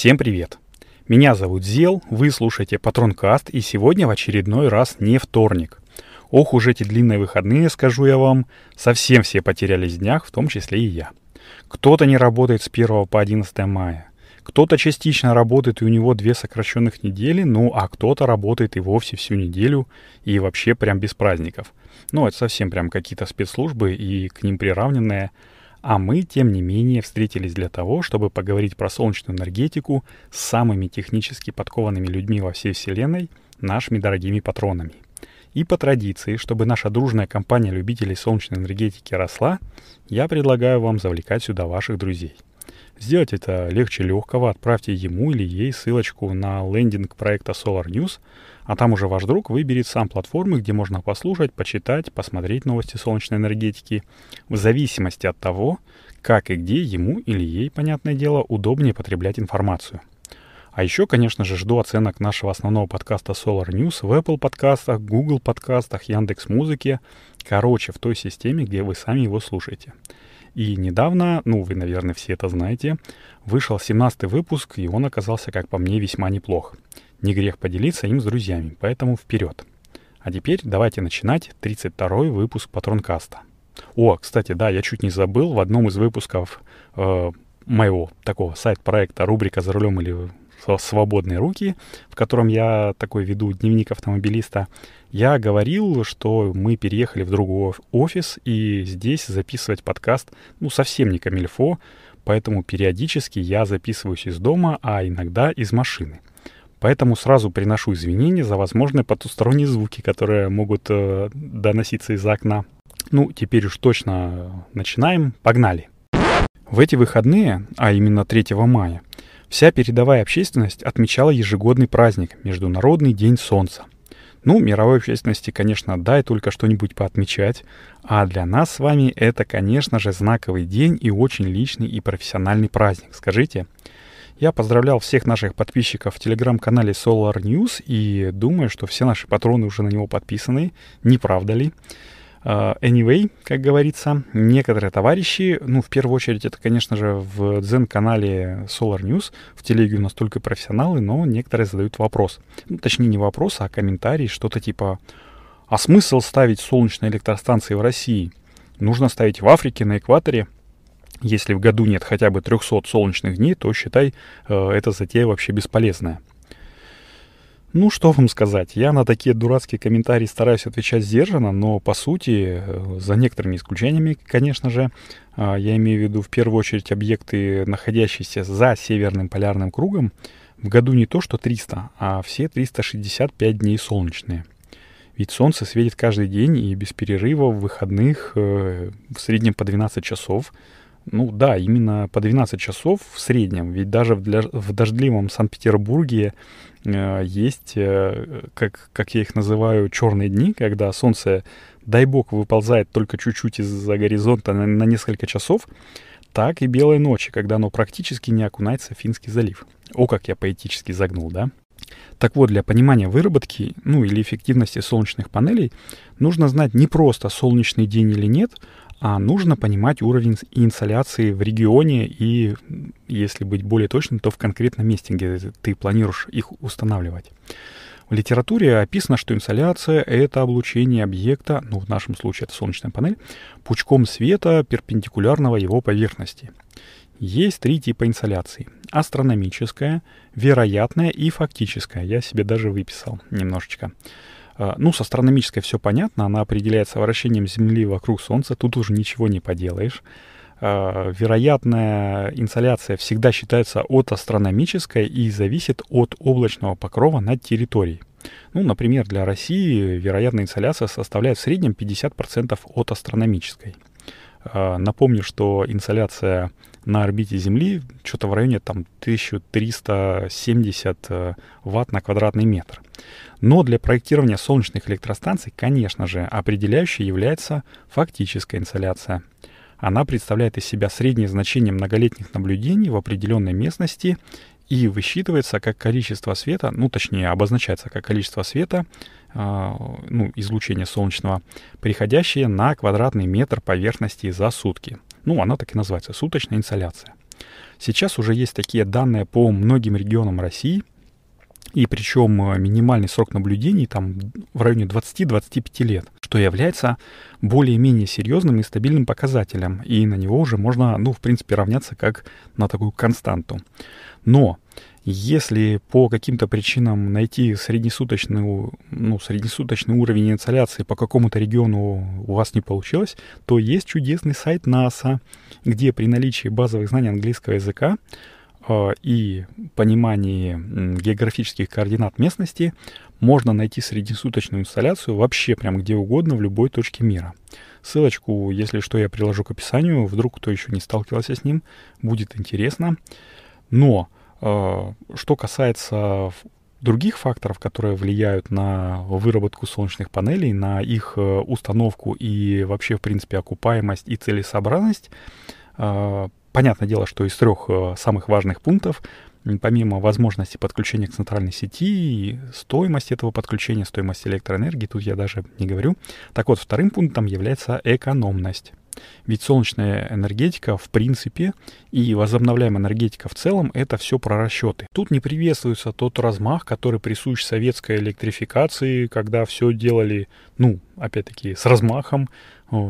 Всем привет! Меня зовут Зел, вы слушаете Патронкаст, и сегодня в очередной раз не вторник. Ох уж эти длинные выходные, скажу я вам, совсем все потерялись в днях, в том числе и я. Кто-то не работает с 1 по 11 мая, кто-то частично работает, и у него две сокращенных недели, ну а кто-то работает и вовсе всю неделю, и вообще прям без праздников. Ну, это совсем прям какие-то спецслужбы и к ним приравненные а мы, тем не менее, встретились для того, чтобы поговорить про солнечную энергетику с самыми технически подкованными людьми во всей Вселенной, нашими дорогими патронами. И по традиции, чтобы наша дружная компания любителей солнечной энергетики росла, я предлагаю вам завлекать сюда ваших друзей. Сделать это легче легкого, отправьте ему или ей ссылочку на лендинг проекта Solar News, а там уже ваш друг выберет сам платформы, где можно послушать, почитать, посмотреть новости солнечной энергетики, в зависимости от того, как и где ему или ей, понятное дело, удобнее потреблять информацию. А еще, конечно же, жду оценок нашего основного подкаста Solar News в Apple подкастах, Google подкастах, Яндекс Музыке. Короче, в той системе, где вы сами его слушаете. И недавно, ну, вы, наверное, все это знаете, вышел 17-й выпуск, и он оказался, как по мне, весьма неплох. Не грех поделиться им с друзьями, поэтому вперед. А теперь давайте начинать 32-й выпуск Патронкаста. О, кстати, да, я чуть не забыл, в одном из выпусков э, моего такого сайт-проекта рубрика «За рулем или свободные руки», в котором я такой веду дневник автомобилиста, я говорил, что мы переехали в другой офис, и здесь записывать подкаст, ну, совсем не камильфо, поэтому периодически я записываюсь из дома, а иногда из машины. Поэтому сразу приношу извинения за возможные потусторонние звуки, которые могут э, доноситься из окна. Ну, теперь уж точно начинаем. Погнали! В эти выходные, а именно 3 мая, вся передовая общественность отмечала ежегодный праздник – Международный день Солнца. Ну, мировой общественности, конечно, дай только что-нибудь поотмечать, а для нас с вами это, конечно же, знаковый день и очень личный и профессиональный праздник. Скажите, я поздравлял всех наших подписчиков в телеграм-канале Solar News и думаю, что все наши патроны уже на него подписаны. Не правда ли? Uh, anyway, как говорится, некоторые товарищи, ну, в первую очередь, это, конечно же, в дзен-канале Solar News, в телеге у нас только профессионалы, но некоторые задают вопрос. Ну, точнее, не вопрос, а комментарий, что-то типа, а смысл ставить солнечные электростанции в России? Нужно ставить в Африке, на экваторе? Если в году нет хотя бы 300 солнечных дней, то считай, э, эта затея вообще бесполезная. Ну, что вам сказать, я на такие дурацкие комментарии стараюсь отвечать сдержанно, но по сути, э, за некоторыми исключениями, конечно же, э, я имею в виду в первую очередь объекты, находящиеся за северным полярным кругом, в году не то что 300, а все 365 дней солнечные. Ведь солнце светит каждый день и без перерыва в выходных в среднем по 12 часов – ну да, именно по 12 часов в среднем. Ведь даже в, для, в дождливом Санкт-Петербурге э, есть, э, как, как я их называю, черные дни, когда солнце, дай бог, выползает только чуть-чуть из-за горизонта на, на несколько часов, так и белые ночи, когда оно практически не окунается в Финский залив. О, как я поэтически загнул, да? Так вот, для понимания выработки, ну или эффективности солнечных панелей, нужно знать не просто солнечный день или нет, а нужно понимать уровень инсоляции в регионе и, если быть более точным, то в конкретном месте, где ты планируешь их устанавливать. В литературе описано, что инсоляция — это облучение объекта, ну в нашем случае это солнечная панель, пучком света, перпендикулярного его поверхности. Есть три типа инсоляции. Астрономическая, вероятная и фактическая. Я себе даже выписал немножечко. А, ну, с астрономической все понятно, она определяется вращением Земли вокруг Солнца, тут уже ничего не поделаешь. А, вероятная инсоляция всегда считается от астрономической и зависит от облачного покрова над территорией. Ну, например, для России вероятная инсоляция составляет в среднем 50% от астрономической. А, напомню, что инсоляция на орбите Земли что-то в районе там 1370 э, ватт на квадратный метр. Но для проектирования солнечных электростанций, конечно же, определяющей является фактическая инсоляция. Она представляет из себя среднее значение многолетних наблюдений в определенной местности и высчитывается как количество света, ну точнее обозначается как количество света, э, ну излучения солнечного, приходящее на квадратный метр поверхности за сутки. Ну, она так и называется, суточная инсоляция. Сейчас уже есть такие данные по многим регионам России, и причем э, минимальный срок наблюдений там в районе 20-25 лет, что является более-менее серьезным и стабильным показателем, и на него уже можно, ну, в принципе, равняться как на такую константу. Но если по каким-то причинам найти среднесуточный, ну, среднесуточный уровень инсоляции по какому-то региону у вас не получилось, то есть чудесный сайт НАСА, где при наличии базовых знаний английского языка э, и понимании географических координат местности можно найти среднесуточную инсталляцию вообще прям где угодно в любой точке мира. Ссылочку, если что, я приложу к описанию. Вдруг кто еще не сталкивался с ним, будет интересно. Но что касается других факторов, которые влияют на выработку солнечных панелей, на их э, установку и вообще, в принципе, окупаемость и целесообразность, э, понятное дело, что из трех самых важных пунктов, помимо возможности подключения к центральной сети, стоимость этого подключения, стоимость электроэнергии, тут я даже не говорю. Так вот, вторым пунктом является экономность. Ведь солнечная энергетика, в принципе, и возобновляемая энергетика в целом, это все про расчеты. Тут не приветствуется тот размах, который присущ советской электрификации, когда все делали, ну, опять-таки, с размахом,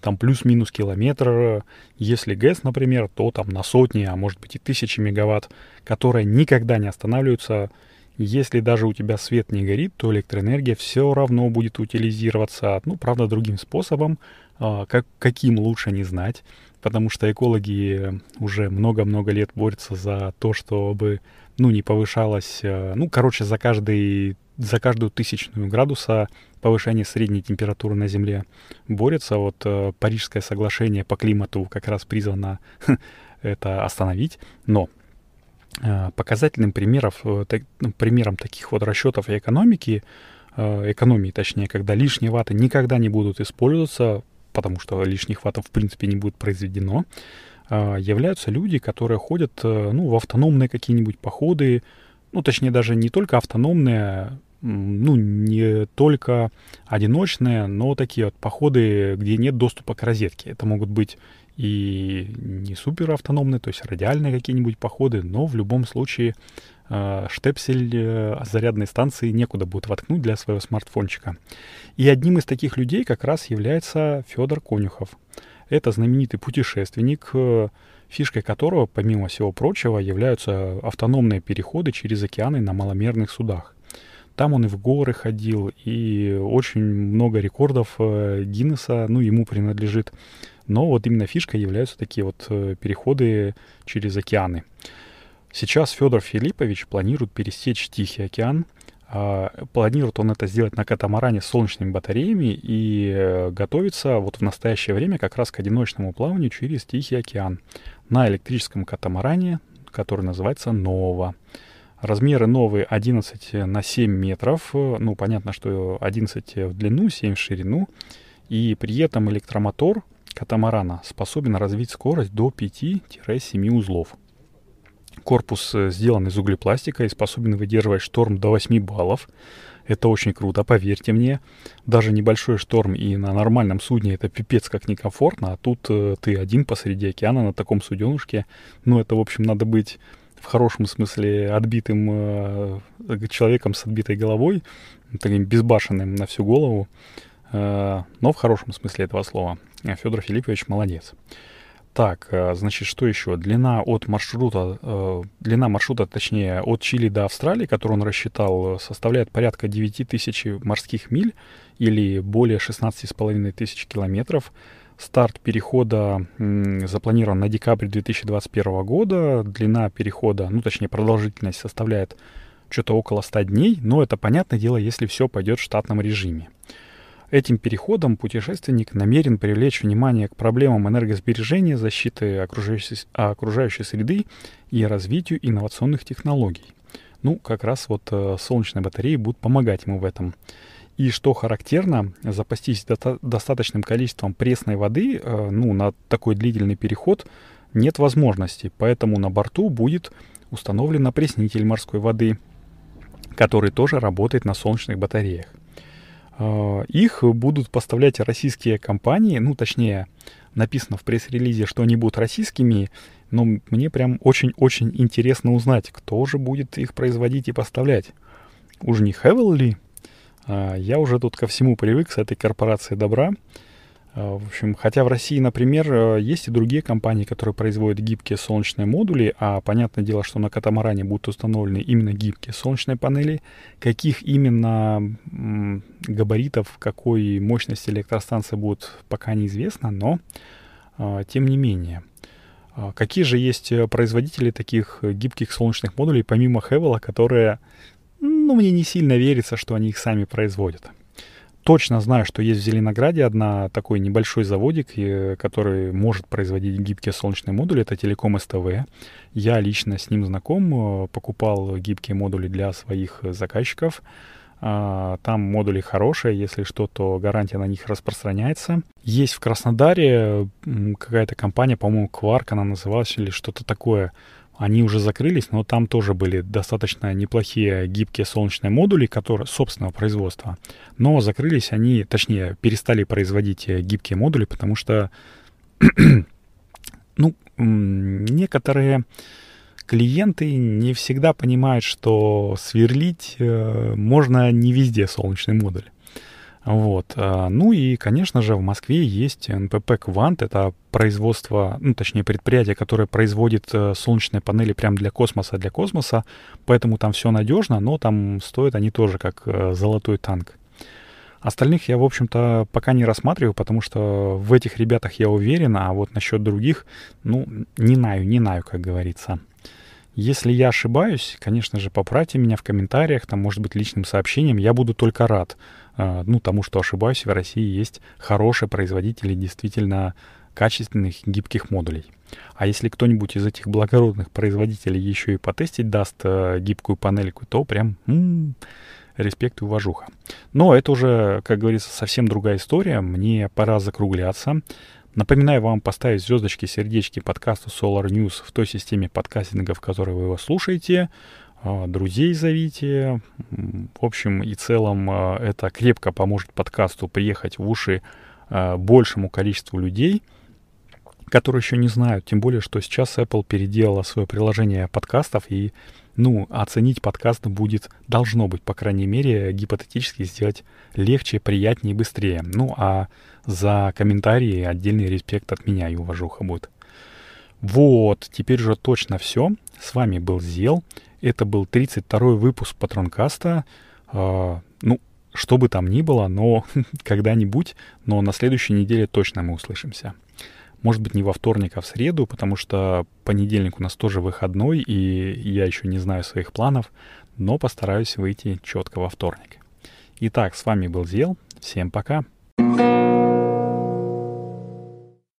там плюс-минус километр. Если ГЭС, например, то там на сотни, а может быть и тысячи мегаватт, которые никогда не останавливаются. Если даже у тебя свет не горит, то электроэнергия все равно будет утилизироваться, ну, правда, другим способом, а, как, каким лучше не знать, потому что экологи уже много-много лет борются за то, чтобы, ну, не повышалось, а, ну, короче, за каждый за каждую тысячную градуса повышение средней температуры на Земле борются. Вот э, Парижское соглашение по климату как раз призвано это остановить. Но показательным примеров, э, так, ну, примером таких вот расчетов и экономики, э, экономии точнее, когда лишние ваты никогда не будут использоваться, потому что лишних ватов в принципе не будет произведено, являются люди, которые ходят э, ну, в автономные какие-нибудь походы, ну, точнее, даже не только автономные, ну, не только одиночные, но такие вот походы, где нет доступа к розетке. Это могут быть и не супер автономные, то есть радиальные какие-нибудь походы, но в любом случае э, штепсель э, зарядной станции некуда будет воткнуть для своего смартфончика. И одним из таких людей как раз является Федор Конюхов. Это знаменитый путешественник, э, фишкой которого, помимо всего прочего, являются автономные переходы через океаны на маломерных судах. Там он и в горы ходил, и очень много рекордов э, Гиннесса, ну, ему принадлежит. Но вот именно фишкой являются такие вот э, переходы через океаны. Сейчас Федор Филиппович планирует пересечь Тихий океан. А, планирует он это сделать на катамаране с солнечными батареями и э, готовится вот в настоящее время как раз к одиночному плаванию через Тихий океан на электрическом катамаране, который называется «Нова». Размеры новые 11 на 7 метров. Ну, понятно, что 11 в длину, 7 в ширину. И при этом электромотор катамарана способен развить скорость до 5-7 узлов. Корпус э, сделан из углепластика и способен выдерживать шторм до 8 баллов. Это очень круто, поверьте мне. Даже небольшой шторм и на нормальном судне это пипец как некомфортно, а тут э, ты один посреди океана на таком суденушке. Ну, это, в общем, надо быть в хорошем смысле отбитым э, человеком с отбитой головой, таким безбашенным на всю голову, э, но в хорошем смысле этого слова. Федор Филиппович молодец. Так, э, значит, что еще? Длина от маршрута, э, длина маршрута, точнее, от Чили до Австралии, который он рассчитал, составляет порядка 9 тысяч морских миль или более 16,5 тысяч километров. Старт перехода запланирован на декабрь 2021 года. Длина перехода, ну, точнее, продолжительность составляет что-то около 100 дней, но это понятное дело, если все пойдет в штатном режиме. Этим переходом путешественник намерен привлечь внимание к проблемам энергосбережения, защиты окружающей, окружающей среды и развитию инновационных технологий. Ну, как раз вот э, солнечные батареи будут помогать ему в этом. И что характерно, запастись до- достаточным количеством пресной воды э, ну, на такой длительный переход нет возможности. Поэтому на борту будет установлен опреснитель морской воды, который тоже работает на солнечных батареях. А, их будут поставлять российские компании, ну, точнее, написано в пресс-релизе, что они будут российскими, но мне прям очень-очень интересно узнать, кто же будет их производить и поставлять. Уж не Хевел ли? А, я уже тут ко всему привык с этой корпорацией добра. А, в общем, хотя в России, например, э, есть и другие компании, которые производят гибкие солнечные модули, а понятное дело, что на катамаране будут установлены именно гибкие солнечные панели. Каких именно габаритов, какой мощности электростанции будут, пока неизвестно, но а, тем не менее. Какие же есть э, производители таких гибких солнечных модулей, помимо Хевела, которые, ну, мне не сильно верится, что они их сами производят? точно знаю, что есть в Зеленограде одна такой небольшой заводик, который может производить гибкие солнечные модули. Это Телеком СТВ. Я лично с ним знаком, э, покупал гибкие модули для своих заказчиков. А, там модули хорошие, если что, то гарантия на них распространяется. Есть в Краснодаре какая-то компания, по-моему, Кварк она называлась или что-то такое. Они уже закрылись, но там тоже были достаточно неплохие гибкие солнечные модули, которые собственного производства. Но закрылись они, точнее, перестали производить э, гибкие модули, потому что, ну, некоторые клиенты не всегда понимают, что сверлить э, можно не везде солнечный модуль. Вот. А, ну и, конечно же, в Москве есть НПП «Квант». Это производство, ну, точнее, предприятие, которое производит э, солнечные панели прямо для космоса, для космоса. Поэтому там все надежно, но там стоят они тоже как э, золотой танк. Остальных я, в общем-то, пока не рассматриваю, потому что в этих ребятах я уверен, а вот насчет других, ну, не знаю, не знаю, как говорится. Если я ошибаюсь, конечно же, поправьте меня в комментариях, там, может быть, личным сообщением, я буду только рад. А, ну, тому, что ошибаюсь, в России есть хорошие производители действительно качественных гибких модулей. А если кто-нибудь из этих благородных производителей еще и потестить даст э, гибкую панельку, то прям м-м, респект и уважуха. Но это уже, как говорится, совсем другая история. Мне пора закругляться. Напоминаю вам поставить звездочки, сердечки подкасту Solar News в той системе подкастинга, в которой вы его слушаете. А, друзей зовите. В общем и целом а, это крепко поможет подкасту приехать в уши а, большему количеству людей, которые еще не знают. Тем более, что сейчас Apple переделала свое приложение подкастов и ну, оценить подкаст будет, должно быть, по крайней мере, гипотетически сделать легче, приятнее и быстрее. Ну, а за комментарии отдельный респект от меня и уважуха будет. Вот, теперь уже точно все. С вами был Зел. Это был 32-й выпуск Патронкаста. Э, ну, что бы там ни было, но когда-нибудь, но на следующей неделе точно мы услышимся. Может быть, не во вторник, а в среду, потому что понедельник у нас тоже выходной, и я еще не знаю своих планов, но постараюсь выйти четко во вторник. Итак, с вами был Зел. Всем пока. thank you